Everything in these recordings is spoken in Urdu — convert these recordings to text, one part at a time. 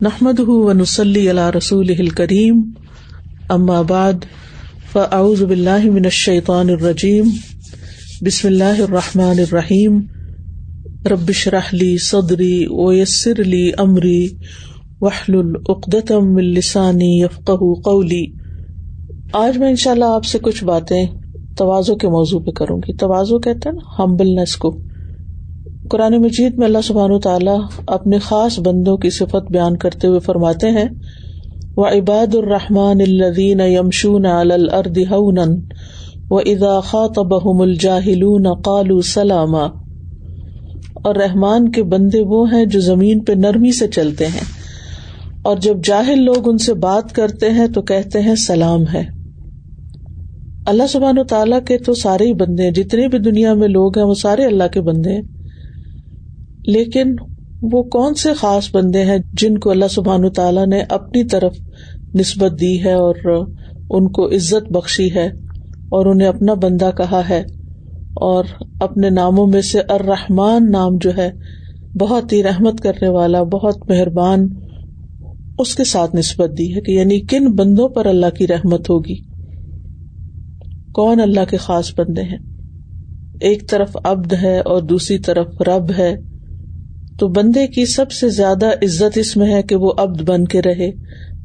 نحمد ونسلی علی رسول کریم بعد فاعوذ باللہ من الشیطان الرجیم بسم اللہ الرحمٰن الرحیم ربش رحلی صدری ویسر علی عمری وحل العقدم السانی یفق قولی آج میں ان شاء اللہ آپ سے کچھ باتیں توازو کے موضوع پہ کروں گی. توازو کہتے ہیں نا ہمبلنس کو. قرآن مجید میں اللہ سبحان و تعالیٰ اپنے خاص بندوں کی صفت بیان کرتے ہوئے فرماتے ہیں و عباد الرحمان الدین یمشون الرد ہن و ادا خاطبہم الجاہلون قالو سلامہ اور رحمان کے بندے وہ ہیں جو زمین پہ نرمی سے چلتے ہیں۔ اور جب جاہل لوگ ان سے بات کرتے ہیں تو کہتے ہیں، سلام ہے۔ اللہ سبحان و تعالیٰ کے تو سارے ہی بندے ہیں، جتنے بھی دنیا میں لوگ ہیں، وہ سارے اللہ کے بندے ہیں۔ لیکن وہ کون سے خاص بندے ہیں جن کو اللہ سبحان تعالیٰ نے اپنی طرف نسبت دی ہے اور ان کو عزت بخشی ہے اور انہیں اپنا بندہ کہا ہے اور اپنے ناموں میں سے اررحمان نام جو ہے بہت ہی رحمت کرنے والا، بہت مہربان اس کے ساتھ نسبت دی ہے کہ یعنی کن بندوں پر اللہ کی رحمت ہوگی؟ کون اللہ کے خاص بندے ہیں؟ ایک طرف ابد ہے اور دوسری طرف رب ہے۔ تو بندے کی سب سے زیادہ عزت اس میں ہے کہ وہ ابد بن کے رہے،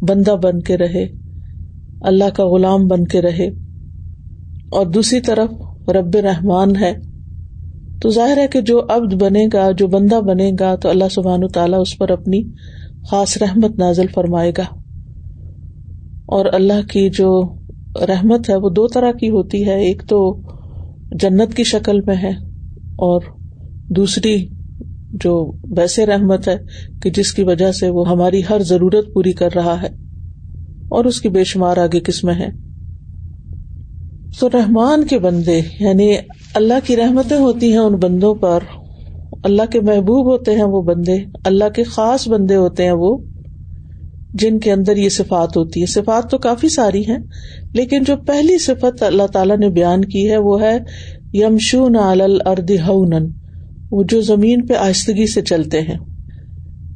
بندہ بن کے رہے، اللہ کا غلام بن کے رہے۔ اور دوسری طرف رب رحمان ہے۔ تو ظاہر ہے کہ جو ابد بنے گا، جو بندہ بنے گا، تو اللہ سبحان تعالیٰ اس پر اپنی خاص رحمت نازل فرمائے گا۔ اور اللہ کی جو رحمت ہے، وہ دو طرح کی ہوتی ہے۔ ایک تو جنت کی شکل میں ہے اور دوسری جو ویسے رحمت ہے کہ جس کی وجہ سے وہ ہماری ہر ضرورت پوری کر رہا ہے اور اس کی بے شمار آگے کس میں ہے۔ تو رحمان کے بندے یعنی اللہ کی رحمتیں ہوتی ہیں ان بندوں پر، اللہ کے محبوب ہوتے ہیں وہ بندے، اللہ کے خاص بندے ہوتے ہیں وہ، جن کے اندر یہ صفات ہوتی ہے صفات تو کافی ساری ہیں، لیکن جو پہلی صفت اللہ تعالیٰ نے بیان کی ہے وہ ہے یمشون الرد ہن وہ جو زمین پہ آہستگی سے چلتے ہیں۔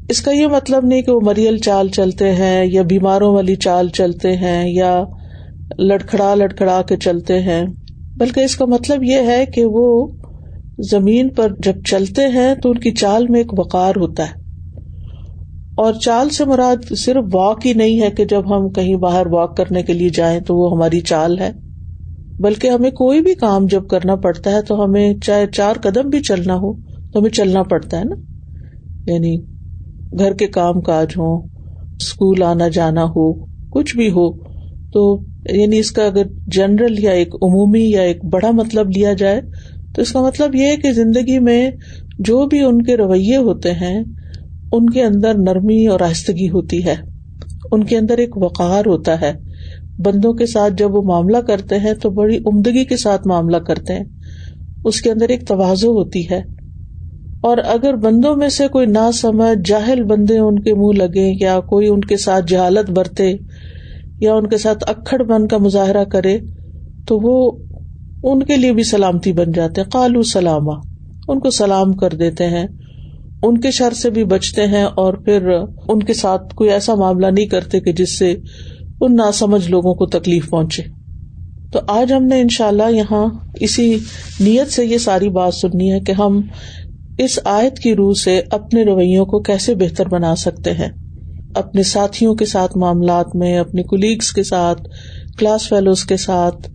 اس کا یہ مطلب نہیں کہ وہ مریل چال چلتے ہیں یا بیماروں والی چال چلتے ہیں یا لڑکھڑا لڑکھڑا کے چلتے ہیں، بلکہ اس کا مطلب یہ ہے کہ وہ زمین پر جب چلتے ہیں تو ان کی چال میں ایک وقار ہوتا ہے۔ اور چال سے مراد صرف واک ہی نہیں ہے کہ جب ہم کہیں باہر واک کرنے کے لیے جائیں تو وہ ہماری چال ہے۔ بلکہ ہمیں کوئی بھی کام جب کرنا پڑتا ہے تو ہمیں چاہے چار قدم بھی چلنا ہو تو ہمیں چلنا پڑتا ہے نا؟ یعنی گھر کے کام کاج ہو اسکول آنا جانا ہو، کچھ بھی ہو، تو یعنی اس کا اگر جنرل یا ایک عمومی یا ایک بڑا مطلب لیا جائے، تو اس کا مطلب یہ ہے کہ زندگی میں جو بھی ان کے رویے ہوتے ہیں، ان کے اندر نرمی اور آہستگی ہوتی ہے، ان کے اندر ایک وقار ہوتا ہے۔ بندوں کے ساتھ جب وہ معاملہ کرتے ہیں تو بڑی عمدگی کے ساتھ معاملہ کرتے ہیں۔ اس کے اندر ایک توازو ہوتی ہے۔ اور اگر بندوں میں سے کوئی نہ سمجھ جاہل بندے ان کے منہ لگے یا کوئی ان کے ساتھ جہالت برتے یا ان کے ساتھ اکڑ بن کا مظاہرہ کرے، تو وہ ان کے لیے بھی سلامتی بن جاتے ہیں۔ کالو سلامہ۔ ان کو سلام کر دیتے ہیں۔ ان کے شر سے بھی بچتے ہیں اور پھر ان کے ساتھ کوئی ایسا معاملہ نہیں کرتے کہ جس سے ان ناسمجھ لوگوں کو تکلیف پہنچے۔ تو آج ہم نے ان شاء اللہ یہاں اسی نیت سے یہ ساری بات سننی ہے کہ ہم اس آیت کی روح سے اپنے رویوں کو کیسے بہتر بنا سکتے ہیں۔ اپنے ساتھیوں کے ساتھ معاملات میں اپنے کولیگس کے ساتھ کلاس فیلوز کے ساتھ،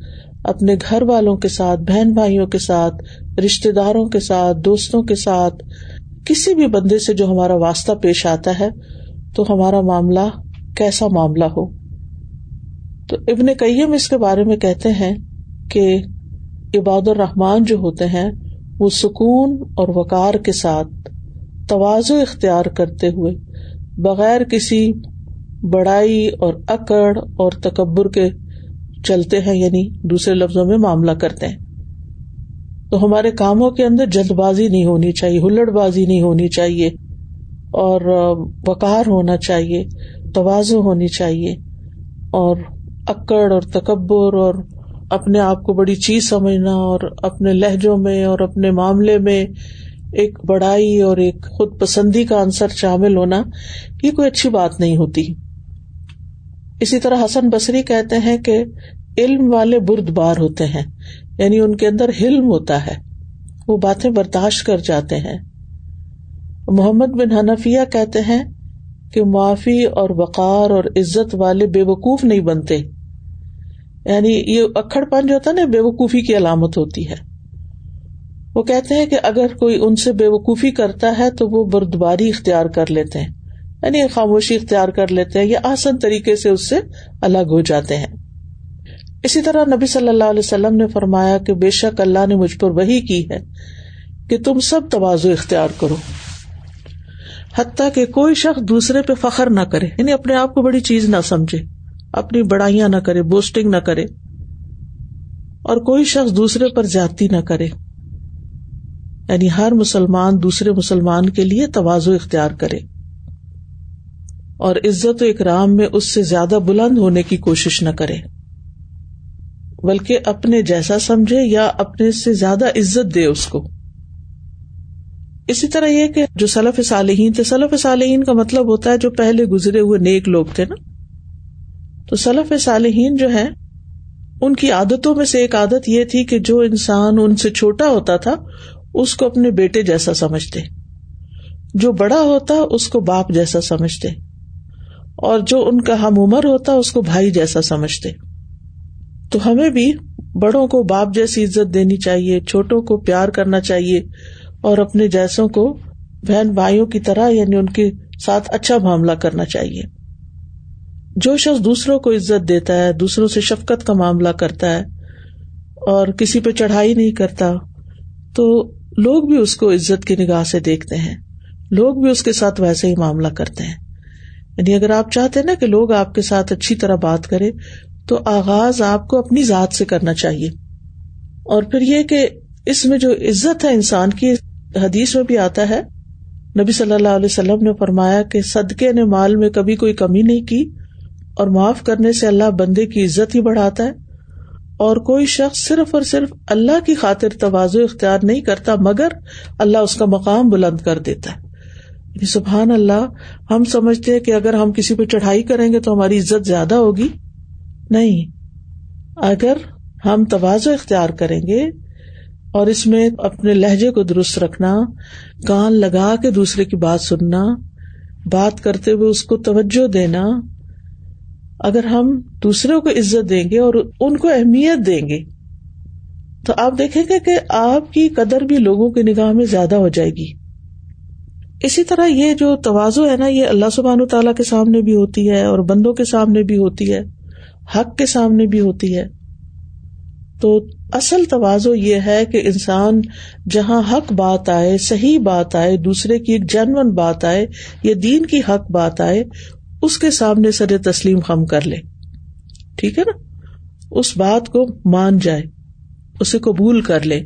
اپنے گھر والوں کے ساتھ، بہن بھائیوں کے ساتھ رشتے داروں کے ساتھ، دوستوں کے ساتھ، کسی بھی بندے سے جو ہمارا واسطہ پیش آتا ہے، تو ہمارا معاملہ کیسا معاملہ ہو؟ تو ابن کئیم اس کے بارے میں کہتے ہیں کہ عباد الرحمان جو ہوتے ہیں، وہ سکون اور وقار کے ساتھ توازو اختیار کرتے ہوئے، بغیر کسی بڑائی اور اکڑ اور تکبر کے چلتے ہیں یعنی دوسرے لفظوں میں معاملہ کرتے ہیں۔ تو ہمارے کاموں کے اندر جلد بازی نہیں ہونی چاہیے، ہلڑ بازی نہیں ہونی چاہیے اور وقار ہونا چاہیے، توازو ہونی چاہیے اور اکڑ اور تکبر اور اپنے آپ کو بڑی چیز سمجھنا اور اپنے لہجوں میں اور اپنے معاملے میں ایک بڑائی اور ایک خود پسندی کا عنصر شامل ہونا یہ کوئی اچھی بات نہیں ہوتی۔ اسی طرح حسن بصری کہتے ہیں کہ علم والے برد بار ہوتے ہیں یعنی ان کے اندر حلم ہوتا ہے، وہ باتیں برداشت کر جاتے ہیں۔ محمد بن حنفیہ کہتے ہیں کہ معافی اور وقار اور عزت والے بے وقوف نہیں بنتے۔ یعنی یہ اکڑ پن جو ہوتا ہے نا، بے وقوفی کی علامت ہوتی ہے۔ وہ کہتے ہیں کہ اگر کوئی ان سے بے وقوفی کرتا ہے تو وہ بردباری اختیار کر لیتے ہیں۔ یعنی خاموشی اختیار کر لیتے ہیں یا آسن طریقے سے اس سے الگ ہو جاتے ہیں۔ اسی طرح نبی صلی اللہ علیہ وسلم نے فرمایا کہ بے شک اللہ نے مجھ پر وہی کی ہے کہ تم سب توازو اختیار کرو۔ حتیٰ کہ کوئی شخص دوسرے پہ فخر نہ کرے یعنی اپنے آپ کو بڑی چیز نہ سمجھے، اپنی بڑائیاں نہ کرے، بوسٹنگ نہ کرے، اور کوئی شخص دوسرے پر جاتی نہ کرے یعنی ہر مسلمان دوسرے مسلمان کے لیے توازو اختیار کرے۔ اور عزت و اکرام میں اس سے زیادہ بلند ہونے کی کوشش نہ کرے، بلکہ اپنے جیسا سمجھے یا اپنے سے زیادہ عزت دے اس کو۔ اسی طرح یہ کہ جو سلف صالحین تھے، سلف صالحین کا مطلب ہوتا ہے جو پہلے گزرے ہوئے نیک لوگ تھے نا۔ تو سلف صالحین جو ہے ان کی عادتوں میں سے ایک عادت یہ تھی کہ جو انسان ان سے چھوٹا ہوتا تھا، اس کو اپنے بیٹے جیسا سمجھتے۔ جو بڑا ہوتا، اس کو باپ جیسا سمجھتے۔ اور جو ان کا ہم عمر ہوتا، اس کو بھائی جیسا سمجھتے۔ تو ہمیں بھی بڑوں کو باپ جیسی عزت دینی چاہیے، چھوٹوں کو پیار کرنا چاہیے۔ اور اپنے جیسوں کو بہن بھائیوں کی طرح یعنی ان کے ساتھ اچھا معاملہ کرنا چاہیے۔ جو شخص دوسروں کو عزت دیتا ہے، دوسروں سے شفقت کا معاملہ کرتا ہے اور کسی پہ چڑھائی نہیں کرتا، تو لوگ بھی اس کو عزت کی نگاہ سے دیکھتے ہیں۔ لوگ بھی اس کے ساتھ ویسے ہی معاملہ کرتے ہیں۔ یعنی اگر آپ چاہتے ہیں نا کہ لوگ آپ کے ساتھ اچھی طرح بات کرے، تو آغاز آپ کو اپنی ذات سے کرنا چاہیے۔ اور پھر یہ کہ اس میں جو عزت ہے انسان کی حدیث میں بھی آتا ہے، نبی صلی اللہ علیہ وسلم نے فرمایا کہ صدقے نے مال میں کبھی کوئی کمی نہیں کی اور معاف کرنے سے اللہ بندے کی عزت ہی بڑھاتا ہے۔ اور کوئی شخص صرف اور صرف اللہ کی خاطر توازو اختیار نہیں کرتا، مگر اللہ اس کا مقام بلند کر دیتا ہے۔ یعنی سبحان اللہ، ہم سمجھتے ہیں کہ اگر ہم کسی پہ چڑھائی کریں گے تو ہماری عزت زیادہ ہوگی۔ نہیں، اگر ہم توازو اختیار کریں گے اور اس میں اپنے لہجے کو درست رکھنا، کان لگا کے دوسرے کی بات سننا، بات کرتے ہوئے اس کو توجہ دینا۔ اگر ہم دوسروں کو عزت دیں گے اور ان کو اہمیت دیں گے، تو آپ دیکھیں گے کہ آپ کی قدر بھی لوگوں کی نگاہ میں زیادہ ہو جائے گی۔ اسی طرح یہ جو توازو ہے نا، یہ اللہ سبحان تعالیٰ کے سامنے بھی ہوتی ہے اور بندوں کے سامنے بھی ہوتی ہے، حق کے سامنے بھی ہوتی ہے۔ تو اصل توازو یہ ہے کہ انسان جہاں حق بات آئے، صحیح بات آئے، دوسرے کی ایک جنون بات آئے یا دین کی حق بات آئے، اس کے سامنے سر تسلیم خم کر لے ٹھیک ہے نا؟ اس بات کو مان جائے، اسے قبول کر لے،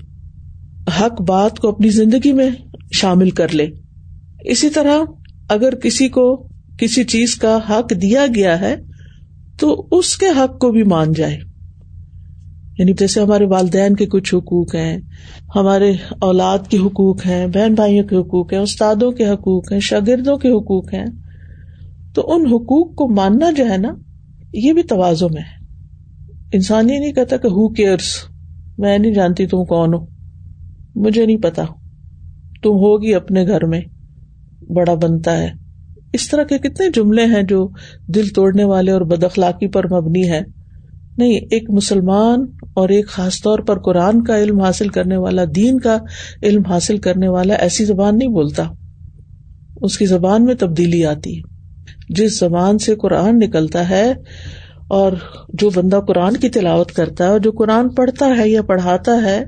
حق بات کو اپنی زندگی میں شامل کر لے۔ اسی طرح اگر کسی کو کسی چیز کا حق دیا گیا ہے، تو اس کے حق کو بھی مان جائے۔ یعنی جیسے ہمارے والدین کے کچھ حقوق ہیں، ہمارے اولاد کے حقوق ہیں، بہن بھائیوں کے حقوق ہیں، استادوں کے حقوق ہیں، شاگردوں کے حقوق ہیں، تو ان حقوق کو ماننا جو ہے نا، یہ بھی توازو میں ہے۔ انسان یہ نہیں کہتا کہ ہو کیئرس میں نہیں جانتی تم کون ہو۔ مجھے نہیں پتا۔ تم ہوگی اپنے گھر میں۔ بڑا بنتا ہے۔ اس طرح کے کتنے جملے ہیں جو دل توڑنے والے اور بد اخلاقی پر مبنی ہے نہیں، ایک مسلمان اور ایک خاص طور پر قرآن کا علم حاصل کرنے والا، دین کا علم حاصل کرنے والا ایسی زبان نہیں بولتا۔ اس کی زبان میں تبدیلی آتی ہے۔ جس زبان سے قرآن نکلتا ہے اور جو بندہ قرآن کی تلاوت کرتا ہے اور جو قرآن پڑھتا ہے یا پڑھاتا ہے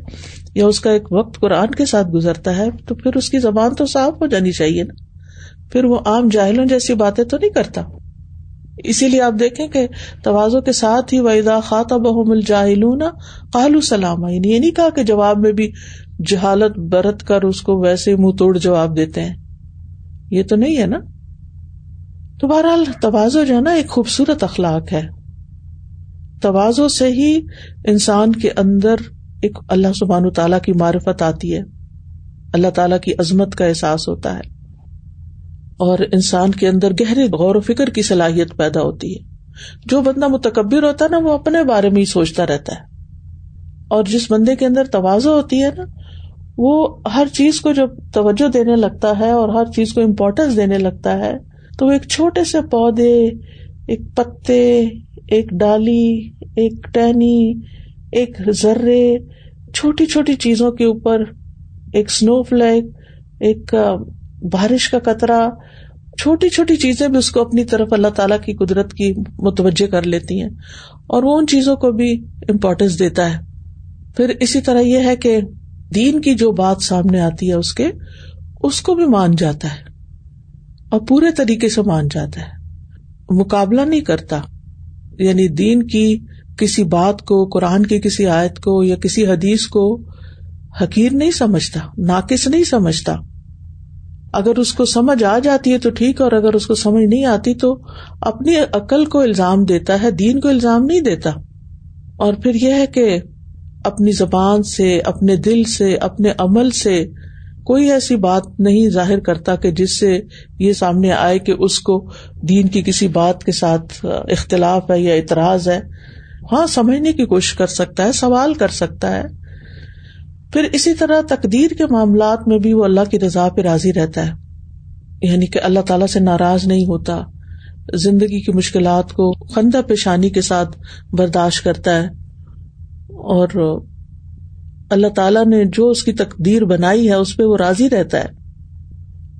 یا اس کا ایک وقت قرآن کے ساتھ گزرتا ہے، تو پھر اس کی زبان تو صاف ہو جانی چاہیے نا۔ پھر وہ عام جاہلوں جیسی باتیں تو نہیں کرتا۔ اسی لیے آپ دیکھیں کہ توازوں کے ساتھ ہی ویدا خاطب مل جاہلون قالو سلام یعنی یہ نہیں کہا کہ جواب میں بھی جہالت برت کر اس کو ویسے منہ توڑ جواب دیتے ہیں۔ یہ تو نہیں ہے نا؟ تو بہرحال توازو جو ہے نا ایک خوبصورت اخلاق ہے۔ توازو سے ہی انسان کے اندر ایک اللہ سبحان تعالیٰ کی معرفت آتی ہے۔ اللہ تعالی کی عظمت کا احساس ہوتا ہے۔ اور انسان کے اندر گہرے غور و فکر کی صلاحیت پیدا ہوتی ہے۔ جو بندہ متکبر ہوتا ہے نا، وہ اپنے بارے میں ہی سوچتا رہتا ہے۔ اور جس بندے کے اندر توازو ہوتی ہے نا، وہ ہر چیز کو جب توجہ دینے لگتا ہے اور ہر چیز کو امپورٹینس دینے لگتا ہے، تو وہ ایک چھوٹے سے پودے، ایک پتے، ایک ڈالی، ایک ٹہنی، ایک ذرے، چھوٹی چھوٹی چیزوں کے اوپر، ایک اسنو فلیک ایک بارش کا قطرہ، چھوٹی چھوٹی چیزیں بھی اس کو اپنی طرف اللہ تعالیٰ کی قدرت کی متوجہ کر لیتی ہیں اور وہ ان چیزوں کو بھی امپورٹینس دیتا ہے۔ پھر اسی طرح یہ ہے کہ دین کی جو بات سامنے آتی ہے اس کے، اس کو بھی مان جاتا ہے اور پورے طریقے سے مان جاتا ہے۔ مقابلہ نہیں کرتا یعنی دین کی کسی بات کو، قرآن کی کسی آیت کو یا کسی حدیث کو حقیر نہیں سمجھتا، ناقص نہیں سمجھتا۔ اگر اس کو سمجھ آ جاتی ہے تو ٹھیک اور اگر اس کو سمجھ نہیں آتی تو اپنی عقل کو الزام دیتا ہے، دین کو الزام نہیں دیتا۔ اور پھر یہ ہے کہ اپنی زبان سے، اپنے دل سے، اپنے عمل سے کوئی ایسی بات نہیں ظاہر کرتا کہ جس سے یہ سامنے آئے کہ اس کو دین کی کسی بات کے ساتھ اختلاف ہے یا اعتراض ہے۔ ہاں سمجھنے کی کوشش کر سکتا ہے، سوال کر سکتا ہے۔ پھر اسی طرح تقدیر کے معاملات میں بھی وہ اللہ کی رضا پہ راضی رہتا ہے۔ یعنی کہ اللہ تعالیٰ سے ناراض نہیں ہوتا۔ زندگی کی مشکلات کو خندہ پیشانی کے ساتھ برداشت کرتا ہے۔ اور اللہ تعالیٰ نے جو اس کی تقدیر بنائی ہے اس پہ وہ راضی رہتا ہے۔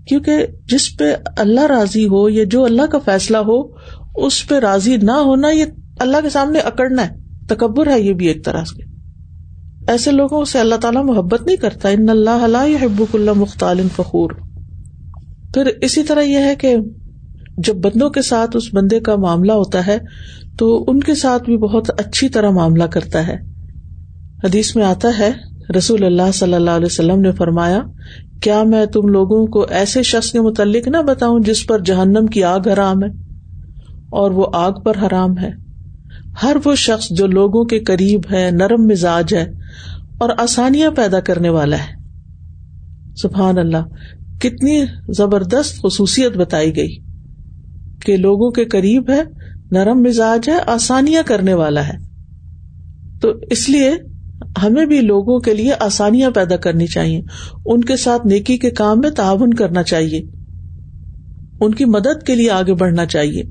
کیونکہ جس پہ اللہ راضی ہو یا جو اللہ کا فیصلہ ہو، اس پہ راضی نہ ہونا یہ اللہ کے سامنے اکڑنا ہے۔ تکبر ہے یہ بھی ایک طرح سے۔ ایسے لوگوں سے اللہ تعالیٰ محبت نہیں کرتا۔ ان اللہ حبک اللہ مختال فخور۔ پھر اسی طرح یہ ہے کہ جب بندوں کے ساتھ اس بندے کا معاملہ ہوتا ہے، تو ان کے ساتھ بھی بہت اچھی طرح معاملہ کرتا ہے۔ حدیث میں آتا ہے، رسول اللہ صلی اللہ علیہ وسلم نے فرمایا، کیا میں تم لوگوں کو ایسے شخص کے متعلق نہ بتاؤں جس پر جہنم کی آگ حرام ہے اور وہ آگ پر حرام ہے؟ ہر وہ شخص جو لوگوں کے قریب ہے، نرم مزاج ہے اور آسانیاں پیدا کرنے والا ہے۔ سبحان اللہ، کتنی زبردست خصوصیت بتائی گئی کہ لوگوں کے قریب ہے، نرم مزاج ہے، آسانیاں کرنے والا ہے۔ تو اس لیے ہمیں بھی لوگوں کے لیے آسانیاں پیدا کرنی چاہیے۔ ان کے ساتھ نیکی کے کام میں تعاون کرنا چاہیے۔ ان کی مدد کے لیے آگے بڑھنا چاہیے۔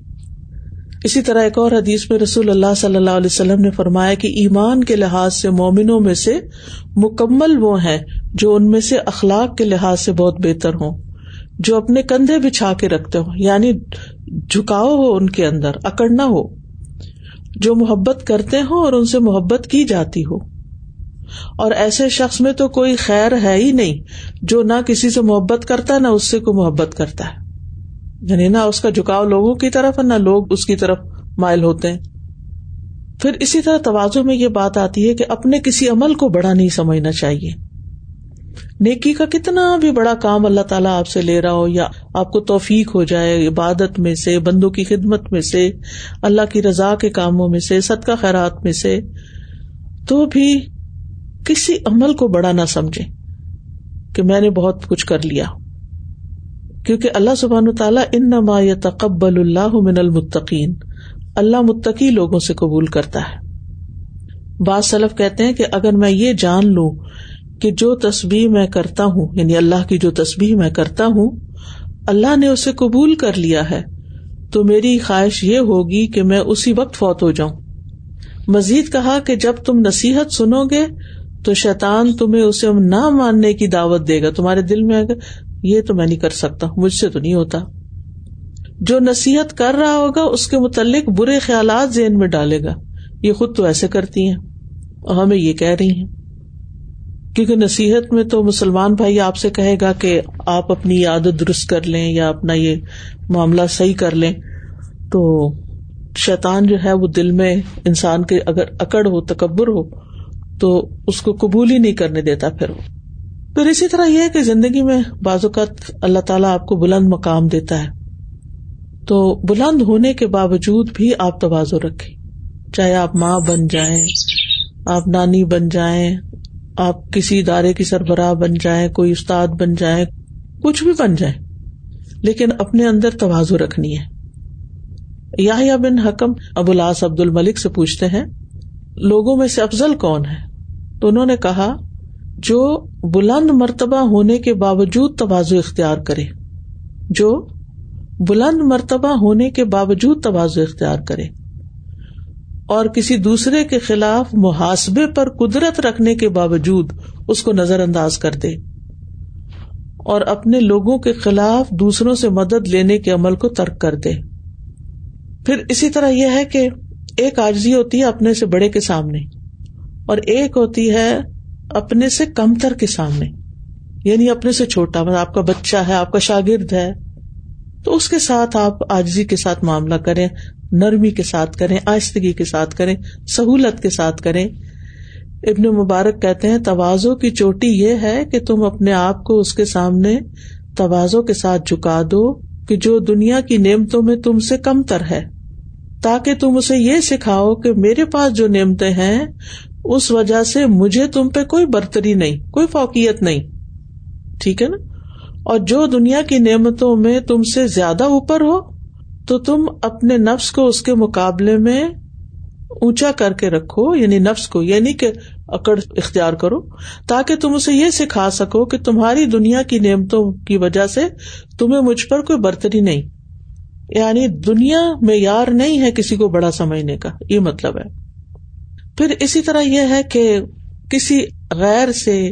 اسی طرح ایک اور حدیث میں رسول اللہ صلی اللہ علیہ وسلم نے فرمایا کہ ایمان کے لحاظ سے مومنوں میں سے مکمل وہ ہیں جو ان میں سے اخلاق کے لحاظ سے بہت بہتر ہوں، جو اپنے کندھے بچھا کے رکھتے ہوں یعنی جھکاؤ ہو ان کے اندر، اکڑنا ہو، جو محبت کرتے ہوں اور ان سے محبت کی جاتی ہو۔ اور ایسے شخص میں تو کوئی خیر ہے ہی نہیں، جو نہ کسی سے محبت کرتا ہے نہ اس سے کوئی محبت کرتا ہے۔ یعنی نہ اس کا جھکاؤ لوگوں کی طرف نہ لوگ اس کی طرف مائل ہوتے ہیں۔ پھر اسی طرح توازو میں یہ بات آتی ہے کہ اپنے کسی عمل کو بڑا نہیں سمجھنا چاہیے۔ نیکی کا کتنا بھی بڑا کام اللہ تعالیٰ آپ سے لے رہا ہو یا آپ کو توفیق ہو جائے عبادت میں سے، بندوں کی خدمت میں سے، اللہ کی رضا کے کاموں میں سے، صدقہ خیرات میں سے، تو بھی کسی عمل کو بڑا نہ سمجھے کہ میں نے بہت کچھ کر لیا۔ کیونکہ اللہ سبحان تعالیٰ ان نما یا تقبل اللہ من المتقین، اللہ متقی لوگوں سے قبول کرتا ہے۔ بعض سلف کہتے ہیں کہ اگر میں یہ جان لوں کہ جو تصویر میں کرتا ہوں یعنی اللہ کی جو تصویر میں کرتا ہوں، اللہ نے اسے قبول کر لیا ہے، تو میری خواہش یہ ہوگی کہ میں اسی وقت فوت ہو جاؤں۔ مزید کہا کہ جب تم نصیحت سنو گے، تو شیطان تمہیں اسے نہ ماننے کی دعوت دے گا۔ تمہارے دل میں یہ تو میں نہیں کر سکتا، مجھ سے تو نہیں ہوتا۔ جو نصیحت کر رہا ہوگا، اس کے متعلق برے خیالات ذہن میں ڈالے گا۔ یہ خود تو ایسے کرتی ہیں۔ اور ہمیں یہ کہہ رہی ہیں۔ کیونکہ نصیحت میں تو مسلمان بھائی آپ سے کہے گا کہ آپ اپنی عادت درست کر لیں یا اپنا یہ معاملہ صحیح کر لیں، تو شیطان جو ہے وہ دل میں انسان کے اگر اکڑ ہو، تکبر ہو، تو اس کو قبول ہی نہیں کرنے دیتا پھر۔ وہ پھر اسی طرح یہ کہ زندگی میں بعض اوقات اللہ تعالیٰ آپ کو بلند مقام دیتا ہے۔ تو بلند ہونے کے باوجود بھی آپ توازو رکھے چاہے آپ ماں بن جائیں، آپ نانی بن جائیں، آپ کسی ادارے کی سربراہ بن جائیں، کوئی استاد بن جائیں، کچھ بھی بن جائیں، لیکن اپنے اندر توازو رکھنی ہے۔ یا بن حکم ابو الاس عبد الملک سے پوچھتے ہیں، لوگوں میں سے افضل کون ہے؟ تو انہوں نے کہا جو بلند مرتبہ ہونے کے باوجود توازو اختیار کرے۔ جو بلند مرتبہ ہونے کے باوجود توازو اختیار کرے۔ اور کسی دوسرے کے خلاف محاسبے پر قدرت رکھنے کے باوجود اس کو نظر انداز کر دے۔ اور اپنے لوگوں کے خلاف دوسروں سے مدد لینے کے عمل کو ترک کر دے۔ پھر اسی طرح یہ ہے کہ ایک آجزی ہوتی ہے اپنے سے بڑے کے سامنے، اور ایک ہوتی ہے اپنے سے کم تر کے سامنے یعنی اپنے سے چھوٹا مطلب آپ کا بچہ ہے، آپ کا شاگرد ہے، تو اس کے ساتھ آپ آجزی کے ساتھ معاملہ کریں، نرمی کے ساتھ کریں، آہستگی کے ساتھ کریں، سہولت کے ساتھ کریں۔ ابن مبارک کہتے ہیں توازو کی چوٹی یہ ہے کہ تم اپنے آپ کو اس کے سامنے توازو کے ساتھ جھکا دو کہ جو دنیا کی نعمتوں میں تم سے کم تر ہے، تاکہ تم اسے یہ سکھاؤ کہ میرے پاس جو نعمتیں ہیں اس وجہ سے مجھے تم پہ کوئی برتری نہیں، کوئی فوقیت نہیں۔ ٹھیک ہے نا؟ اور جو دنیا کی نعمتوں میں تم سے زیادہ اوپر ہو، تو تم اپنے نفس کو اس کے مقابلے میں اونچا کر کے رکھو یعنی نفس کو یعنی کہ اکڑ اختیار کرو، تاکہ تم اسے یہ سکھا سکو کہ تمہاری دنیا کی نعمتوں کی وجہ سے تمہیں مجھ پر کوئی برتری نہیں۔ یعنی دنیا میں یار نہیں ہے کسی کو بڑا سمجھنے کا، یہ مطلب ہے۔ پھر اسی طرح یہ ہے کہ کسی غیر سے،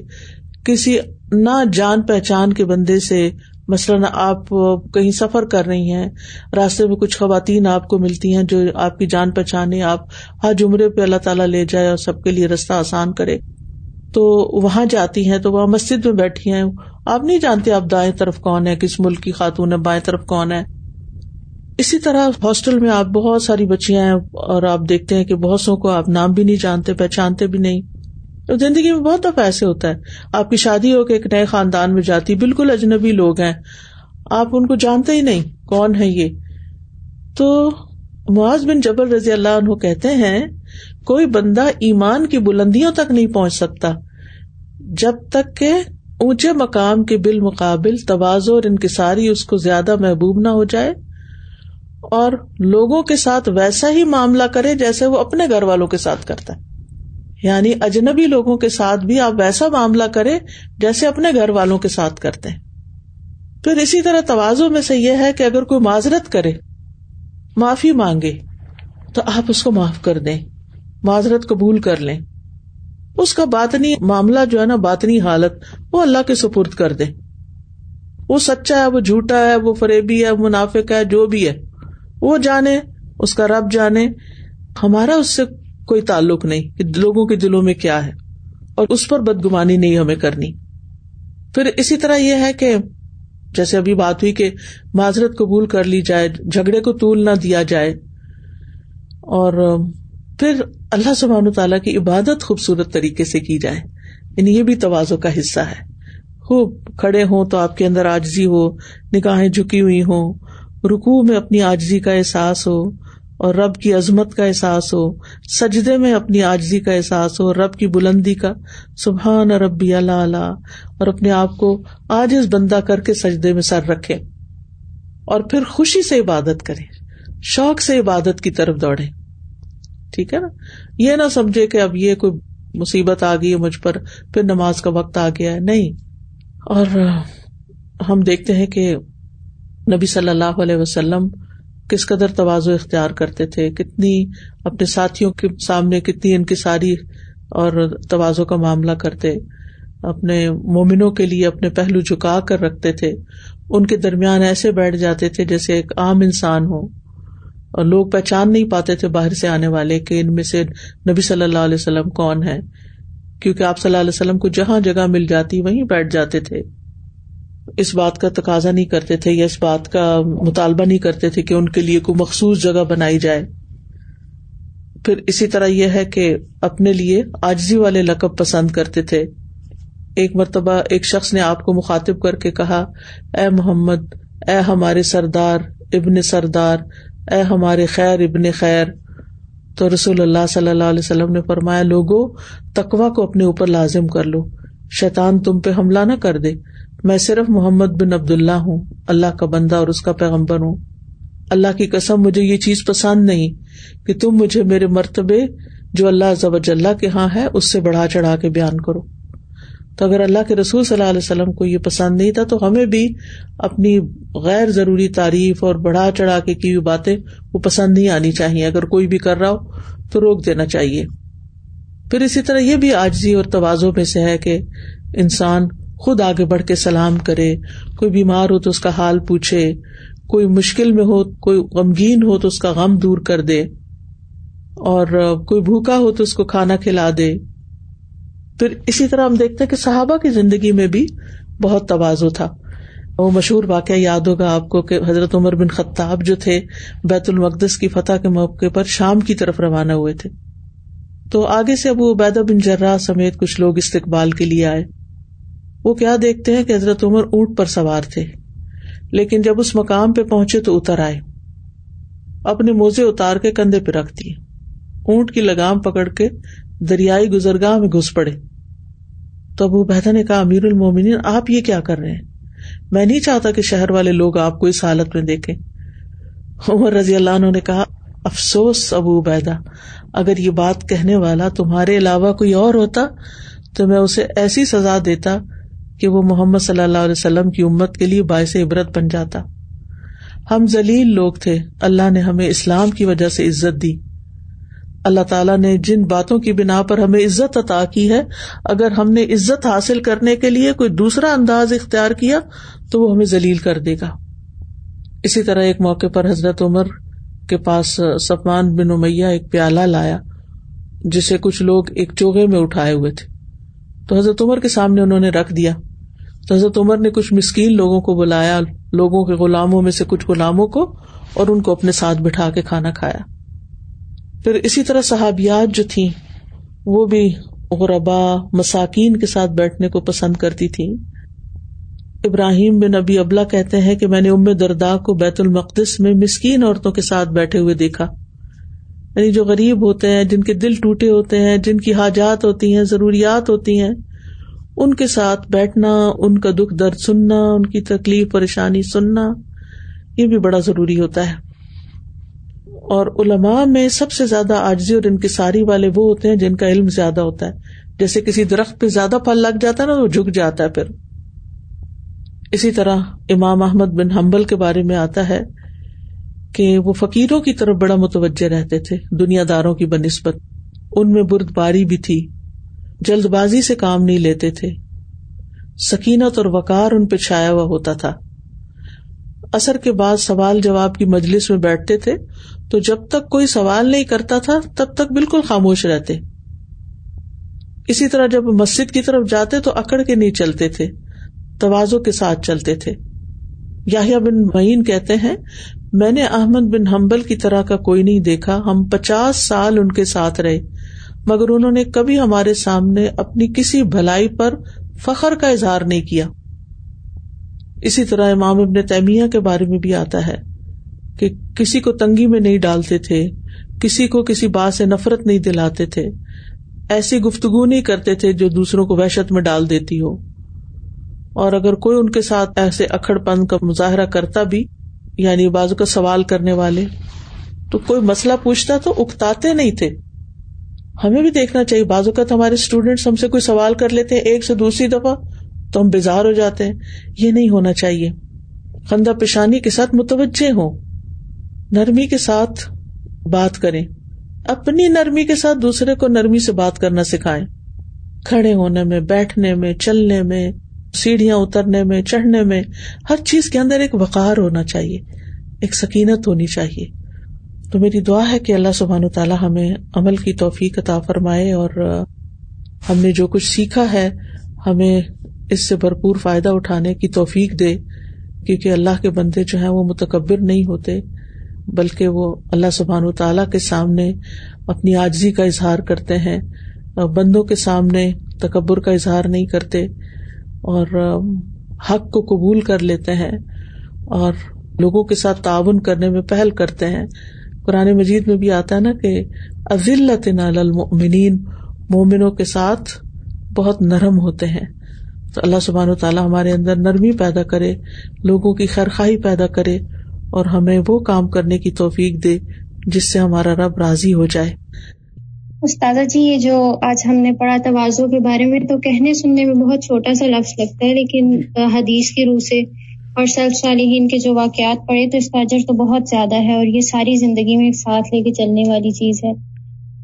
کسی نہ جان پہچان کے بندے سے، مثلاً آپ کہیں سفر کر رہی ہیں، راستے میں کچھ خواتین آپ کو ملتی ہیں جو آپ کی جان پہچانے، آپ ہر جمرے پہ اللہ تعالیٰ لے جائے اور سب کے لیے رستہ آسان کرے، تو وہاں جاتی ہیں، تو وہاں مسجد میں بیٹھی ہیں۔ آپ نہیں جانتے آپ دائیں طرف کون ہے، کس ملک کی خاتون ہے، بائیں طرف کون ہے۔ اسی طرح ہاسٹل میں آپ بہت ساری بچیاں ہیں اور آپ دیکھتے ہیں کہ بہت سو کو آپ نام بھی نہیں جانتے، پہچانتے بھی نہیں۔ زندگی میں بہت دفعہ ایسے ہوتا ہے۔ آپ کی شادی ہو کے ایک نئے خاندان میں جاتی، بالکل اجنبی لوگ ہیں۔ آپ ان کو جانتے ہی نہیں، کون ہے یہ؟ تو معاذ بن جبر رضی اللہ عنہ کہتے ہیں، کوئی بندہ ایمان کی بلندیوں تک نہیں پہنچ سکتا، جب تک کہ اونچے مقام کے بالمقابل توازو اور انکساری اس کو زیادہ محبوب نہ ہو جائے۔ اور لوگوں کے ساتھ ویسا ہی معاملہ کرے جیسے وہ اپنے گھر والوں کے ساتھ کرتا ہے۔ یعنی اجنبی لوگوں کے ساتھ بھی آپ ویسا معاملہ کرے جیسے اپنے گھر والوں کے ساتھ کرتے ہیں۔ پھر اسی طرح توازو میں سے یہ ہے کہ اگر کوئی معذرت کرے، معافی مانگے، تو آپ اس کو معاف کر دیں، معذرت قبول کر لیں۔ اس کا باطنی معاملہ جو ہے نا، باطنی حالت، وہ اللہ کے سپرد کر دے وہ سچا ہے، وہ جھوٹا ہے، وہ فریبی ہے منافق ہے، جو بھی ہے۔ وہ جانے، اس کا رب جانے۔ ہمارا اس سے کوئی تعلق نہیں کہ لوگوں کے دلوں میں کیا ہے، اور اس پر بدگمانی نہیں ہمیں کرنی۔ پھر اسی طرح یہ ہے کہ جیسے ابھی بات ہوئی کہ معذرت قبول کر لی جائے، جھگڑے کو طول نہ دیا جائے، اور پھر اللہ سبحان تعالیٰ کی عبادت خوبصورت طریقے سے کی جائے۔ یعنی یہ بھی توازوں کا حصہ ہے۔ خوب کھڑے ہوں تو آپ کے اندر آجزی ہو، نگاہیں جھکی ہوئی ہوں رکو میں اپنی آجزی کا احساس ہو اور رب کی عظمت کا احساس ہو، سجدے میں اپنی آجزی کا احساس ہو، رب کی بلندی کا، سبحان ربی اللہ اور اپنے آپ کو آج اس بندہ کر کے سجدے میں سر رکھے اور پھر خوشی سے عبادت کرے، شوق سے عبادت کی طرف دوڑے۔ ٹھیک ہے نا؟ یہ نہ سمجھے کہ اب یہ کوئی مصیبت آ گئی ہے مجھ پر، پھر نماز کا وقت آ گیا ہے۔ نہیں۔ اور ہم دیکھتے ہیں کہ نبی صلی اللہ علیہ وسلم کس قدر توازو اختیار کرتے تھے، کتنی اپنے ساتھیوں کے سامنے کتنی ان کی ساری اور توازو کا معاملہ کرتے، اپنے مومنوں کے لیے اپنے پہلو جھکا کر رکھتے تھے، ان کے درمیان ایسے بیٹھ جاتے تھے جیسے ایک عام انسان ہو۔ اور لوگ پہچان نہیں پاتے تھے باہر سے آنے والے کہ ان میں سے نبی صلی اللہ علیہ وسلم کون ہے کیونکہ آپ صلی اللہ علیہ وسلم کو جہاں جگہ مل جاتی وہیں بیٹھ جاتے تھے۔ اس بات کا تقاضا نہیں کرتے تھے یا اس بات کا مطالبہ نہیں کرتے تھے کہ ان کے لیے کوئی مخصوص جگہ بنائی جائے۔ پھر اسی طرح یہ ہے کہ اپنے لیے آجزی والے لقب پسند کرتے تھے۔ ایک مرتبہ ایک شخص نے آپ کو مخاطب کر کے کہا، اے محمد، اے ہمارے سردار ابن سردار، اے ہمارے خیر ابن خیر۔ تو رسول اللہ صلی اللہ علیہ وسلم نے فرمایا، لوگو تقوا کو اپنے اوپر لازم کر لو۔ شیطان تم پہ حملہ نہ کر دے۔ میں صرف محمد بن عبد اللہ ہوں، اللہ کا بندہ اور اس کا پیغمبر ہوں۔ اللہ کی قسم، مجھے یہ چیز پسند نہیں کہ تم مجھے میرے مرتبے جو اللہ ضبط اللہ کے ہاں ہے، اس سے بڑھا چڑھا کے بیان کرو۔ تو اگر اللہ کے رسول صلی اللہ علیہ وسلم کو یہ پسند نہیں تھا، تو ہمیں بھی اپنی غیر ضروری تعریف اور بڑھا چڑھا کے کی ہوئی باتیں وہ پسند نہیں آنی چاہیے۔ اگر کوئی بھی کر رہا ہو، تو روک دینا چاہیے۔ پھر اسی طرح یہ بھی آجزی اور توازوں میں سے ہے کہ انسان خود آگے بڑھ کے سلام کرے، کوئی بیمار ہو تو اس کا حال پوچھے، کوئی مشکل میں ہو، کوئی غمگین ہو تو اس کا غم دور کر دے، اور کوئی بھوکا ہو تو اس کو کھانا کھلا دے۔ پھر اسی طرح ہم دیکھتے کہ صحابہ کی زندگی میں بھی بہت توازو تھا۔ وہ مشہور واقعہ یاد ہوگا آپ کو کہ حضرت عمر بن خطاب جو تھے، بیت المقدس کی فتح کے موقع پر شام کی طرف روانہ ہوئے تھے۔ تو آگے سے ابو عبیدہ بن جرا سمیت کچھ لوگ استقبال کے لیے آئے۔ وہ کیا دیکھتے ہیں کہ حضرت عمر اونٹ پر سوار تھے۔ لیکن جب اس مقام پہ پہنچے تو اتر آئے۔ اپنے موزے اتار کے کندھے پہ رکھ دیے۔ اونٹ کی لگام پکڑ کے دریائی گزرگاہ میں گھس پڑے۔ تو ابو بہتا نے کہا، امیر المومن آپ یہ کیا کر رہے ہیں؟ میں نہیں چاہتا کہ شہر والے لوگ آپ کو اس حالت میں دیکھیں۔ عمر رضی اللہ عنہ نے کہا، افسوس ابو عبیدا اگر یہ بات کہنے والا تمہارے علاوہ کوئی اور ہوتا تو میں اسے ایسی سزا دیتا کہ وہ محمد صلی اللہ علیہ وسلم کی امت کے لیے باعث عبرت بن جاتا۔ ہم ذلیل لوگ تھے۔ اللہ نے ہمیں اسلام کی وجہ سے عزت دی۔ اللہ تعالیٰ نے جن باتوں کی بنا پر ہمیں عزت عطا کی ہے، اگر ہم نے عزت حاصل کرنے کے لیے کوئی دوسرا انداز اختیار کیا، تو وہ ہمیں ذلیل کر دے گا۔ اسی طرح ایک موقع پر حضرت عمر کے پاس سفمان بن امیہ ایک پیالہ لایا، جسے کچھ لوگ ایک چوہے میں اٹھائے ہوئے تھے۔ تو حضرت عمر کے سامنے انہوں نے رکھ دیا۔ تو حضرت عمر نے کچھ مسکین لوگوں کو بلایا، لوگوں کے غلاموں میں سے کچھ غلاموں کو اور ان کو اپنے ساتھ بٹھا کے کھانا کھایا۔ پھر اسی طرح صحابیات جو تھیں، وہ بھی غربا مساکین کے ساتھ بیٹھنے کو پسند کرتی تھی ابراہیم بن ابی ابلا کہتے ہیں کہ میں نے ام دردا کو بیت المقدس میں مسکین عورتوں کے ساتھ بیٹھے ہوئے دیکھا۔ یعنی جو غریب ہوتے ہیں، جن کے دل ٹوٹے ہوتے ہیں، جن کی حاجات ہوتی ہیں، ضروریات ہوتی ہیں ان کے ساتھ بیٹھنا، ان کا دکھ درد سننا، ان کی تکلیف، پریشانی سننا، یہ بھی بڑا ضروری ہوتا ہے۔ اور علماء میں سب سے زیادہ آجزی اور انکساری والے وہ ہوتے ہیں جن کا علم زیادہ ہوتا ہے۔ جیسے کسی درخت پہ زیادہ پھل لگ جاتا ہے نا وہ جھک جاتا ہے پھر۔ اسی طرح امام احمد بن حمبل کے بارے میں آتا ہے کہ وہ فقیروں کی طرف بڑا متوجہ رہتے تھے، دنیا داروں کی بنسبت ان میں برد باری بھی تھی۔ جلد بازی سے کام نہیں لیتے تھے۔ سکینت اور وقار ان پہ چھایا ہوا ہوتا تھا۔ اثر کے بعد سوال جواب کی مجلس میں بیٹھتے تھے تو جب تک کوئی سوال نہیں کرتا تھا تب تک بالکل خاموش رہتے۔ اسی طرح جب مسجد کی طرف جاتے تو اکڑ کے نہیں چلتے تھے توازوں کے ساتھ چلتے تھے۔ یاہیا بن معین کہتے ہیں، میں نے احمد بن حمبل کی طرح کا کوئی نہیں دیکھا، ہم پچاس سال ان کے ساتھ رہے۔ مگر انہوں نے کبھی ہمارے سامنے اپنی کسی بھلائی پر فخر کا اظہار نہیں کیا۔ اسی طرح امام ابن تیمیہ کے بارے میں بھی آتا ہے کہ کسی کو تنگی میں نہیں ڈالتے تھے، کسی کو کسی بات سے نفرت نہیں دلاتے تھے۔ ایسی گفتگو نہیں کرتے تھے جو دوسروں کو وحشت میں ڈال دیتی ہو۔ اور اگر کوئی ان کے ساتھ ایسے اکڑ پن کا مظاہرہ کرتا بھی یعنی بازو کا سوال کرنے والے، تو کوئی مسئلہ پوچھتا تو اکتاتے نہیں تھے۔ ہمیں بھی دیکھنا چاہیے۔ بازو کا تو ہمارے اسٹوڈینٹس ہم سے کوئی سوال کر لیتے ایک سے دوسری دفعہ تو ہم بیزار ہو جاتے ہیں۔ یہ نہیں ہونا چاہیے۔ خندہ پیشانی کے ساتھ متوجہ ہو نرمی کے ساتھ بات کریں۔ اپنی نرمی کے ساتھ دوسرے کو نرمی سے بات کرنا سکھائیں۔ کھڑے ہونے میں، بیٹھنے میں، چلنے میں، سیڑھیاں اترنے میں، چڑھنے میں، ہر چیز کے اندر ایک وقار ہونا چاہیے۔ ایک سکینت ہونی چاہیے۔ تو میری دعا ہے کہ اللہ سبحان تعالیٰ ہمیں عمل کی توفیق عطا فرمائے اور ہم نے جو کچھ سیکھا ہے، ہمیں اس سے بھرپور فائدہ اٹھانے کی توفیق دے، کیونکہ اللہ کے بندے جو ہیں وہ متکبر نہیں ہوتے، بلکہ وہ اللہ سبحان و تعالیٰ کے سامنے اپنی آجزی کا اظہار کرتے ہیں، بندوں کے سامنے تکبر کا اظہار نہیں کرتے اور حق کو قبول کر لیتے ہیں اور لوگوں کے ساتھ تعاون کرنے میں پہل کرتے ہیں۔ قرآن مجید میں بھی آتا ہے نا کہ ازلت المؤمنین، مومنوں کے ساتھ بہت نرم ہوتے ہیں۔ تو اللہ سبحان و تعالیٰ ہمارے اندر نرمی پیدا کرے، لوگوں کی خیرخائی پیدا کرے اور ہمیں وہ کام کرنے کی توفیق دے جس سے ہمارا رب راضی ہو جائے۔ استاذہ جی یہ جو آج ہم نے پڑھا توازوں کے بارے میں تو کہنے سننے میں بہت چھوٹا سا لفظ لگتا ہے، لیکن حدیث کی روح سے اور سلف صالحین کے جو واقعات پڑھے تو اس کا اجر تو بہت زیادہ ہے اور یہ ساری زندگی میں ایک ساتھ لے کے چلنے والی چیز ہے۔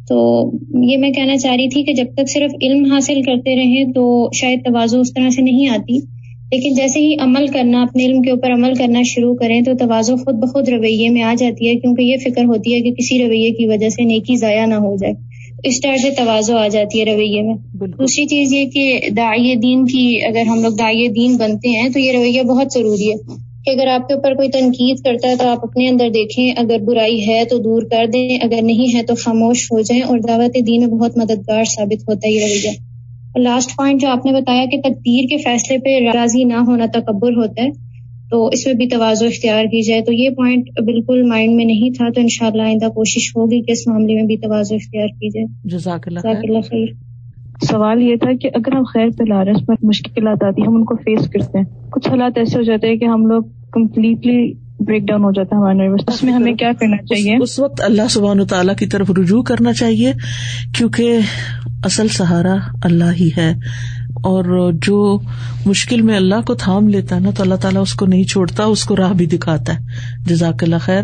تو یہ میں کہنا چاہ رہی تھی کہ جب تک صرف علم حاصل کرتے رہیں تو شاید توازو اس طرح سے نہیں آتی۔ لیکن جیسے ہی عمل کرنا، اپنے علم کے اوپر عمل کرنا شروع کریں تو توازو خود بخود رویے میں آ جاتی ہے، کیونکہ یہ فکر ہوتی ہے کہ کسی رویے کی وجہ سے نیکی ضائع نہ ہو جائے۔ اس طرح سے توازو آ جاتی ہے رویے میں۔ دوسری چیز یہ کہ دائی دین کی اگر ہم لوگ دائی دین بنتے ہیں تو یہ رویہ بہت ضروری ہے کہ اگر آپ کے اوپر کوئی تنقید کرتا ہے تو آپ اپنے اندر دیکھیں اگر برائی ہے تو دور کر دیں اگر نہیں ہے تو خاموش ہو جائیں اور دعوت دین میں بہت مددگار ثابت ہوتا ہے یہ رویہ۔ اور لاسٹ پوائنٹ جو آپ نے بتایا کہ تقدیر کے فیصلے پہ راضی نہ ہونا تکبر ہوتا ہے تو اس میں بھی توازو اختیار کی جائے تو یہ پوائنٹ بالکل مائنڈ میں نہیں تھا تو ان شاء اللہ آئندہ کوشش ہوگی کہ اس معاملے میں بھی توازو اختیار کی جائے۔ جزاک اللہ خیر۔ سوال یہ تھا کہ اگر ہم خیر پہ لا رہے اس پر مشکلات آتی ہیں ہم ان کو فیس کرتے ہیں کچھ حالات ایسے ہو جاتے ہیں کہ ہم لوگ کمپلیٹلی بریک ڈاؤن ہو جاتا ہے ہمارا نروس اس میں ہمیں کیا کرنا چاہیے؟ اس وقت اللہ سبحان تعالیٰ کی طرف رجوع کرنا چاہیے کیونکہ اصل سہارا اللہ ہی ہے۔ اور جو مشکل میں اللہ کو تھام لیتا ہے نا، تو اللہ تعالیٰ اس کو نہیں چھوڑتا، اس کو راہ بھی دکھاتا ہے۔ جزاک اللہ خیر۔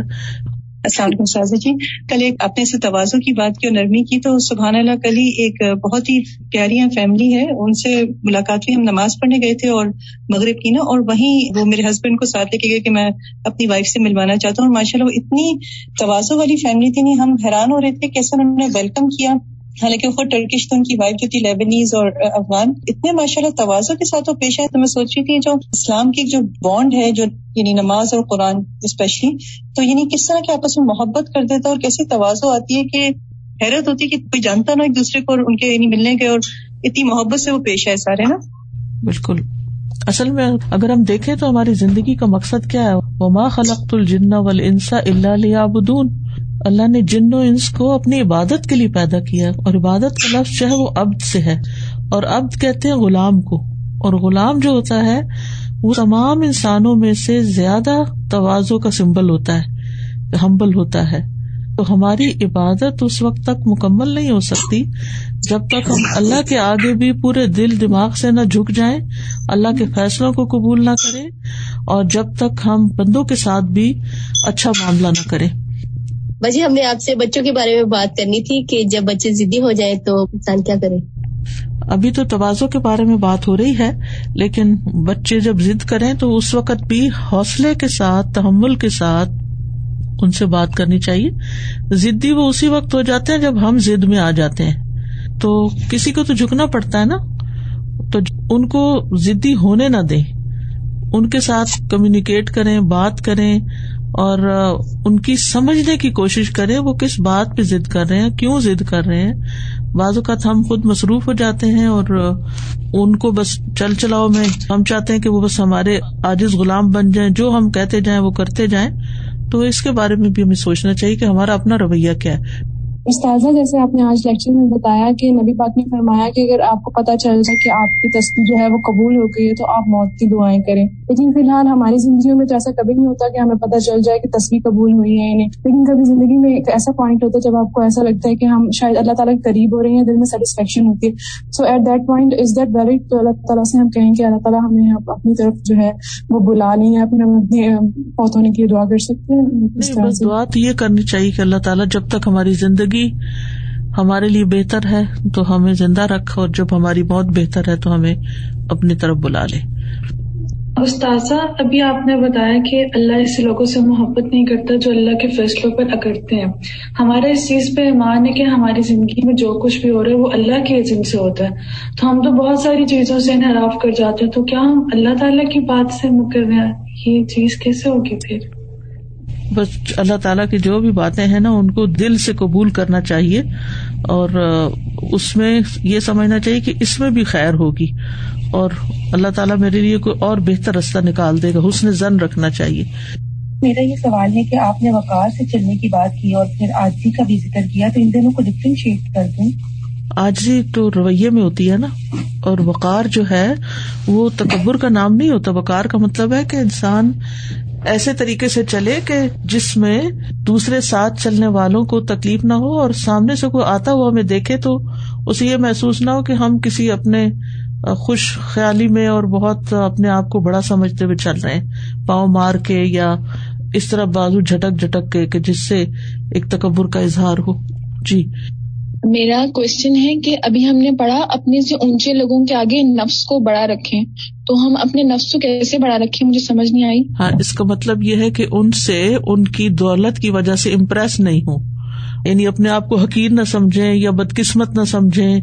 السلام علیکم سازا جی۔ کل ایک اپنے سے توازوں کی بات کی اور نرمی کی، تو سبحان اللہ، کل ہی ایک بہت ہی پیاری فیملی ہے۔ ان سے ملاقات ہوئی، ہم نماز پڑھنے گئے تھے اور مغرب کی نا، اور وہیں وہ میرے ہسبینڈ کو ساتھ لے کے گئے کہ میں اپنی وائف سے ملوانا چاہتا ہوں۔ اور ماشاء اللہ وہ اتنی توازوں والی فیملی تھی نہیں ہم حیران ہو رہے تھے کیسے انہوں نے ویلکم کیا۔ حالانکہ وہ ٹرکش تو ان کی وائف جو تھی لیبنیز اور افغان، اتنے ماشاء اللہ توازوں کے ساتھ وہ پیش آئے تو میں سوچ رہی تھی جو اسلام کی جو بانڈ ہے، جو یعنی نماز اور قرآن اسپیشلی تو یعنی کس طرح کے آپس میں محبت کر دیتا اور کیسی توازو آتی ہے کہ حیرت ہوتی ہے کہ کوئی جانتا نا ایک دوسرے کو اور ان کے یعنی ملنے کے اور اتنی محبت سے وہ پیش آئے سارے نا؟ بالکل۔ اصل میں اگر ہم دیکھیں تو ہماری زندگی کا مقصد کیا ہے؟ وما خلقت الجن والانس الا ليعبدون۔ اللہ نے جن و انس کو اپنی عبادت کے لیے پیدا کیا اور عبادت کا لفظ جو ہے وہ ابد سے ہے اور ابد کہتے ہیں غلام کو اور غلام جو ہوتا ہے وہ تمام انسانوں میں سے زیادہ توازو کا سمبل ہوتا ہے ہمبل ہوتا ہے۔ تو ہماری عبادت اس وقت تک مکمل نہیں ہو سکتی جب تک ہم اللہ کے آگے بھی پورے دل دماغ سے نہ جھک جائیں، اللہ کے فیصلوں کو قبول نہ کریں اور جب تک ہم بندوں کے ساتھ بھی اچھا معاملہ نہ کریں۔ بجی ہم نے آپ سے بچوں کے بارے میں بات کرنی تھی کہ جب بچے ضدی ہو جائے تو انسان کیا کرے؟ ابھی تو توازوں کے بارے میں بات ہو رہی ہے، لیکن بچے جب ضد کریں تو اس وقت بھی حوصلے کے ساتھ، تحمل کے ساتھ ان سے بات کرنی چاہیے۔ ضدی وہ اسی وقت ہو جاتے ہیں جب ہم ضد میں آ جاتے ہیں۔ تو کسی کو تو جھکنا پڑتا ہے نا؟ تو ان کو ضدی ہونے نہ دیں۔ ان کے ساتھ کمیونیکیٹ کریں، بات کریں۔ اور ان کی سمجھنے کی کوشش کریں وہ کس بات پہ ضد کر رہے ہیں، کیوں ضد کر رہے ہیں۔ بعض اوقات ہم خود مصروف ہو جاتے ہیں اور ان کو بس چل چلاؤ میں ہم چاہتے ہیں کہ وہ بس ہمارے عاجز غلام بن جائیں، جو ہم کہتے جائیں وہ کرتے جائیں۔ تو اس کے بارے میں بھی ہمیں سوچنا چاہیے کہ ہمارا اپنا رویہ کیا ہے۔ استاذہ، جیسے آپ نے آج لیکچر میں بتایا کہ نبی پاک نے فرمایا کہ اگر آپ کو پتا چل جائے کہ آپ کی تصویر جو ہے وہ قبول ہو گئی ہے تو آپ موت کی دعائیں کریں۔ لیکن فی الحال ہماری زندگیوں میں تو ایسا کبھی نہیں ہوتا کہ ہمیں پتا چل جائے کہ تصویر قبول ہوئی ہے انہیں لیکن کبھی زندگی میں ایک ایسا پوائنٹ ہوتا ہے جب آپ کو ایسا لگتا ہے کہ ہم شاید اللہ تعالیٰ کے قریب ہو رہے ہیں دل میں سیٹسفیکشن ہوتی ہے۔ So at that point is that very تو اللہ تعالیٰ سے ہم کہیں کہ اللہ تعالیٰ ہمیں اپنی طرف جو ہے وہ بلا لیں یا پھر ہم اپنے پوت ہونے کی دعا کر سکتے ہیں۔ دعا تو یہ کرنی چاہیے کہ اللہ تعالیٰ جب تک ہماری زندگی ہمارے لیے بہتر ہے تو ہمیں زندہ رکھ اور جب ہماری بہت بہتر ہے تو ہمیں اپنی طرف بلا لے۔ استاذہ، ابھی آپ نے بتایا کہ اللہ ایسے لوگوں سے محبت نہیں کرتا جو اللہ کے فیصلوں پر اکڑتے ہیں۔ ہمارا اس چیز پہ ایمان ہے کہ ہماری زندگی میں جو کچھ بھی ہو رہا ہے وہ اللہ کے عزم سے ہوتا ہے۔ تو ہم تو بہت ساری چیزوں سے انحراف کر جاتے ہیں۔ تو کیا ہم اللہ تعالیٰ کی بات سے مکر رہے ہیں؟ یہ چیز کیسے ہوگی پھر؟ بس اللہ تعالیٰ کی جو بھی باتیں ہیں نا ان کو دل سے قبول کرنا چاہیے اور اس میں یہ سمجھنا چاہیے کہ اس میں بھی خیر ہوگی اور اللہ تعالیٰ میرے لیے کوئی اور بہتر رستہ نکال دے گا حسن زن رکھنا چاہیے۔ میرا یہ سوال ہے کہ آپ نے وقار سے چلنے کی بات کی اور پھر آجی کا بھی ذکر کیا تو ان دونوں کو ڈفرینشیٹ کر دیں آجی تو رویے میں ہوتی ہے نا اور وقار جو ہے وہ تکبر کا نام نہیں ہوتا وقار کا مطلب ہے کہ انسان ایسے طریقے سے چلے کہ جس میں دوسرے ساتھ چلنے والوں کو تکلیف نہ ہو اور سامنے سے کوئی آتا ہوا ہمیں دیکھے تو اسے یہ محسوس نہ ہو کہ ہم کسی اپنے خوش خیالی میں اور بہت اپنے آپ کو بڑا سمجھتے ہوئے چل رہے ہیں۔ پاؤں مار کے یا اس طرح بازو جھٹک جھٹک کے کہ جس سے ایک تکبر کا اظہار ہو۔ جی۔ میرا کوشچن ہے کہ ابھی ہم نے پڑھا اپنے سے اونچے لوگوں کے آگے نفس کو بڑا رکھے تو ہم اپنے نفس کو کیسے بڑا رکھے مجھے سمجھ نہیں آئی۔ ہاں اس کا مطلب یہ ہے کہ ان سے ان کی دولت کی وجہ سے امپریس نہیں ہوں۔ یعنی اپنے آپ کو حقیر نہ سمجھے یا بدقسمت نہ سمجھے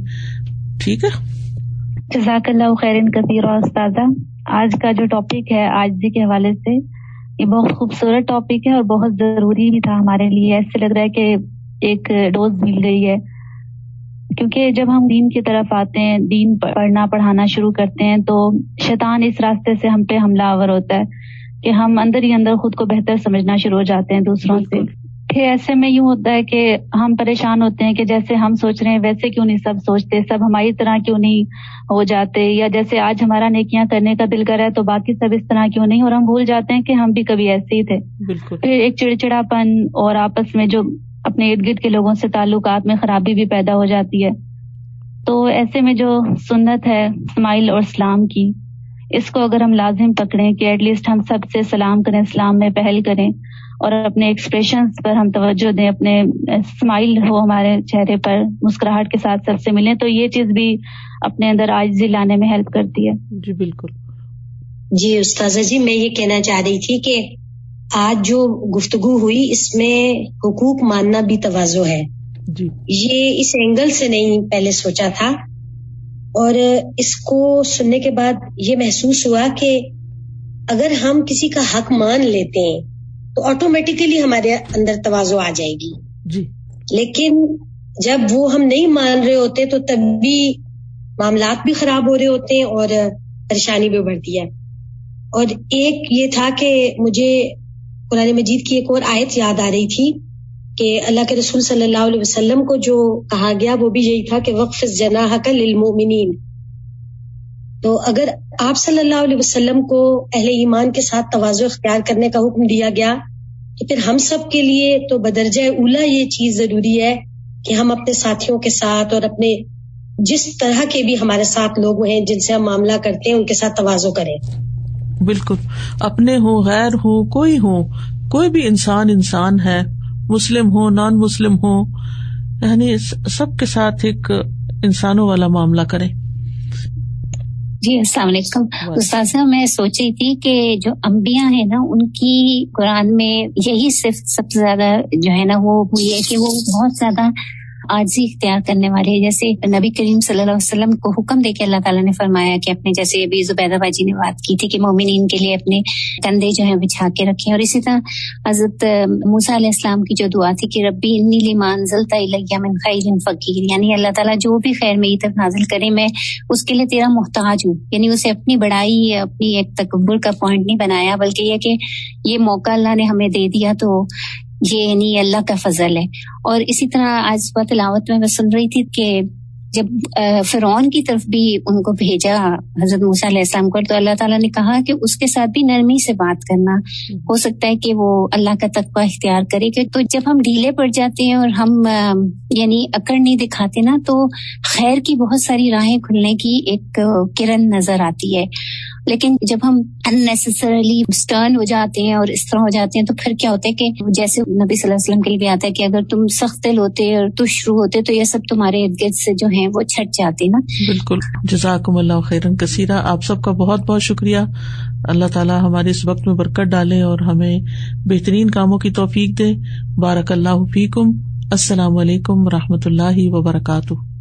ٹھیک ہے؟ جزاک اللہ خیر کثیر استاذہ آج کا جو ٹاپک ہے آج جی کے حوالے سے یہ بہت خوبصورت ٹاپک ہے اور بہت ضروری بھی تھا ہمارے لیے۔ ایسے لگ رہا ہے کہ ایک ڈوز مل گئی ہے۔ کیونکہ جب ہم دین کی طرف آتے ہیں دین پڑھنا پڑھانا شروع کرتے ہیں تو شیطان اس راستے سے ہم پہ حملہ آور ہوتا ہے کہ ہم اندر ہی اندر خود کو بہتر سمجھنا شروع ہو جاتے ہیں دوسروں سے۔ پھر ایسے میں یوں ہوتا ہے کہ ہم پریشان ہوتے ہیں کہ جیسے ہم سوچ رہے ہیں ویسے کیوں نہیں سب سوچتے؟ سب ہماری طرح کیوں نہیں ہو جاتے؟ یا جیسے آج ہمارا نیکیاں کرنے کا دل کرا ہے تو باقی سب اس طرح کیوں نہیں؟ اور ہم بھول جاتے ہیں کہ ہم بھی کبھی ایسے ہی تھے۔ پھر ایک چڑچڑا پن اور آپس میں جو اپنے ارد گرد کے لوگوں سے تعلقات میں خرابی بھی پیدا ہو جاتی ہے۔ تو ایسے میں جو سنت ہے اسماعیل اور اسلام کی اس کو اگر ہم لازم پکڑیں کہ ایٹ لیسٹ ہم سب سے سلام کریں اسلام میں پہل کریں اور اپنے ایکسپریشن پر ہم توجہ دیں اپنے اسمائل ہو ہمارے چہرے پر مسکراہٹ کے ساتھ سب سے ملیں تو یہ چیز بھی اپنے اندر آج لانے میں ہیلپ کرتی ہے۔ جی بالکل۔ جی استاذہ جی میں یہ کہنا چاہ رہی تھی کہ آج جو گفتگو ہوئی اس میں حقوق ماننا بھی توازو ہے۔ جی۔ یہ اس اینگل سے نہیں پہلے سوچا تھا۔ اور اس کو سننے کے بعد یہ محسوس ہوا کہ اگر ہم کسی کا حق مان لیتے ہیں تو آٹومیٹیکلی ہمارے اندر توازو آ جائے گی۔ جی۔ لیکن جب وہ ہم نہیں مان رہے ہوتے تو تب بھی معاملات بھی خراب ہو رہے ہوتے ہیں اور پریشانی بھی بڑھتی ہے۔ اور ایک یہ تھا کہ مجھے قرآن مجید کی ایک اور آیت یاد آ رہی تھی کہ اللہ کے رسول صلی اللہ علیہ وسلم کو جو کہا گیا وہ بھی یہی تھا کہ وقف جناح کا تو اگر آپ صلی اللہ علیہ وسلم کو اہل ایمان کے ساتھ توازو اختیار کرنے کا حکم دیا گیا، تو پھر ہم سب کے لیے تو بدرجہ اولا یہ چیز ضروری ہے کہ ہم اپنے ساتھیوں کے ساتھ اور اپنے جس طرح کے بھی ہمارے ساتھ لوگ ہیں، جن سے ہم معاملہ کرتے ہیں، ان کے ساتھ توازو کریں۔ بالکل، اپنے ہوں غیر ہوں کوئی ہوں کوئی بھی انسان انسان ہے، مسلم ہو نان مسلم ہو یعنی سب کے ساتھ ایک انسانوں والا معاملہ کرے۔ جی السلام علیکم۔ استاذہ، میں سوچ رہی تھی کہ جو امبیا ہے نا، ان کی قرآن میں یہی صرف سب سے زیادہ جو ہے نا، وہ ہے کہ وہ بہت زیادہ آجی اختیار کرنے والے جیسے نبی کریم صلی اللہ علیہ وسلم کو حکم دے کے اللہ تعالیٰ نے فرمایا کہ اپنے جیسے ابھی زبیدہ باجی نے بات کی تھی کہ مومنین کے لیے اپنے کندھے جو ہیں بچھا کے رکھے اور اسی طرح حضرت موسا علیہ السلام کی جو دعا تھی کہ ربی انی مان ضلع من خیر فقیر یعنی اللہ تعالیٰ جو بھی خیر میری طرف نازل کرے، میں اس کے لیے تیرا محتاج ہوں۔ یعنی اسے اپنی بڑائی، اپنی ایک تکبر کا پوائنٹ نہیں بنایا، بلکہ یہ کہ یہ موقع اللہ نے ہمیں دے دیا تو یہ یعنی اللہ کا فضل ہے۔ اور اسی طرح آج صبح تلاوت میں میں سن رہی تھی کہ جب فرعون کی طرف بھی ان کو بھیجا حضرت موسیٰ علیہ السلام کو، تو اللہ تعالیٰ نے کہا کہ اس کے ساتھ بھی نرمی سے بات کرنا۔ ہو سکتا ہے کہ وہ اللہ کا تقوی اختیار کرے، کہ تو جب ہم ڈھیلے پڑ جاتے ہیں اور ہم یعنی اکڑ نہیں دکھاتے نا، تو خیر کی بہت ساری راہیں کھلنے کی ایک کرن نظر آتی ہے۔ لیکن جب ہم انسرلی اسٹرن ہو جاتے ہیں اور اس طرح ہو جاتے ہیں، تو پھر کیا ہوتا ہے کہ جیسے نبی صلی اللہ علیہ وسلم کے لیے آتا ہے کہ اگر تم سخت دل ہوتے اور تشرو ہوتے، تو یہ سب تمہارے ارد گرد سے جو ہے ہیں، وہ چھٹ جاتے نا۔ بالکل، جزاکم اللہ خیرن، کثیرہ، آپ سب کا بہت بہت شکریہ۔ اللہ تعالیٰ ہمارے اس وقت میں برکت ڈالے اور ہمیں بہترین کاموں کی توفیق دے۔ بارک اللہ فیکم۔ السلام علیکم و رحمۃ اللہ وبرکاتہ۔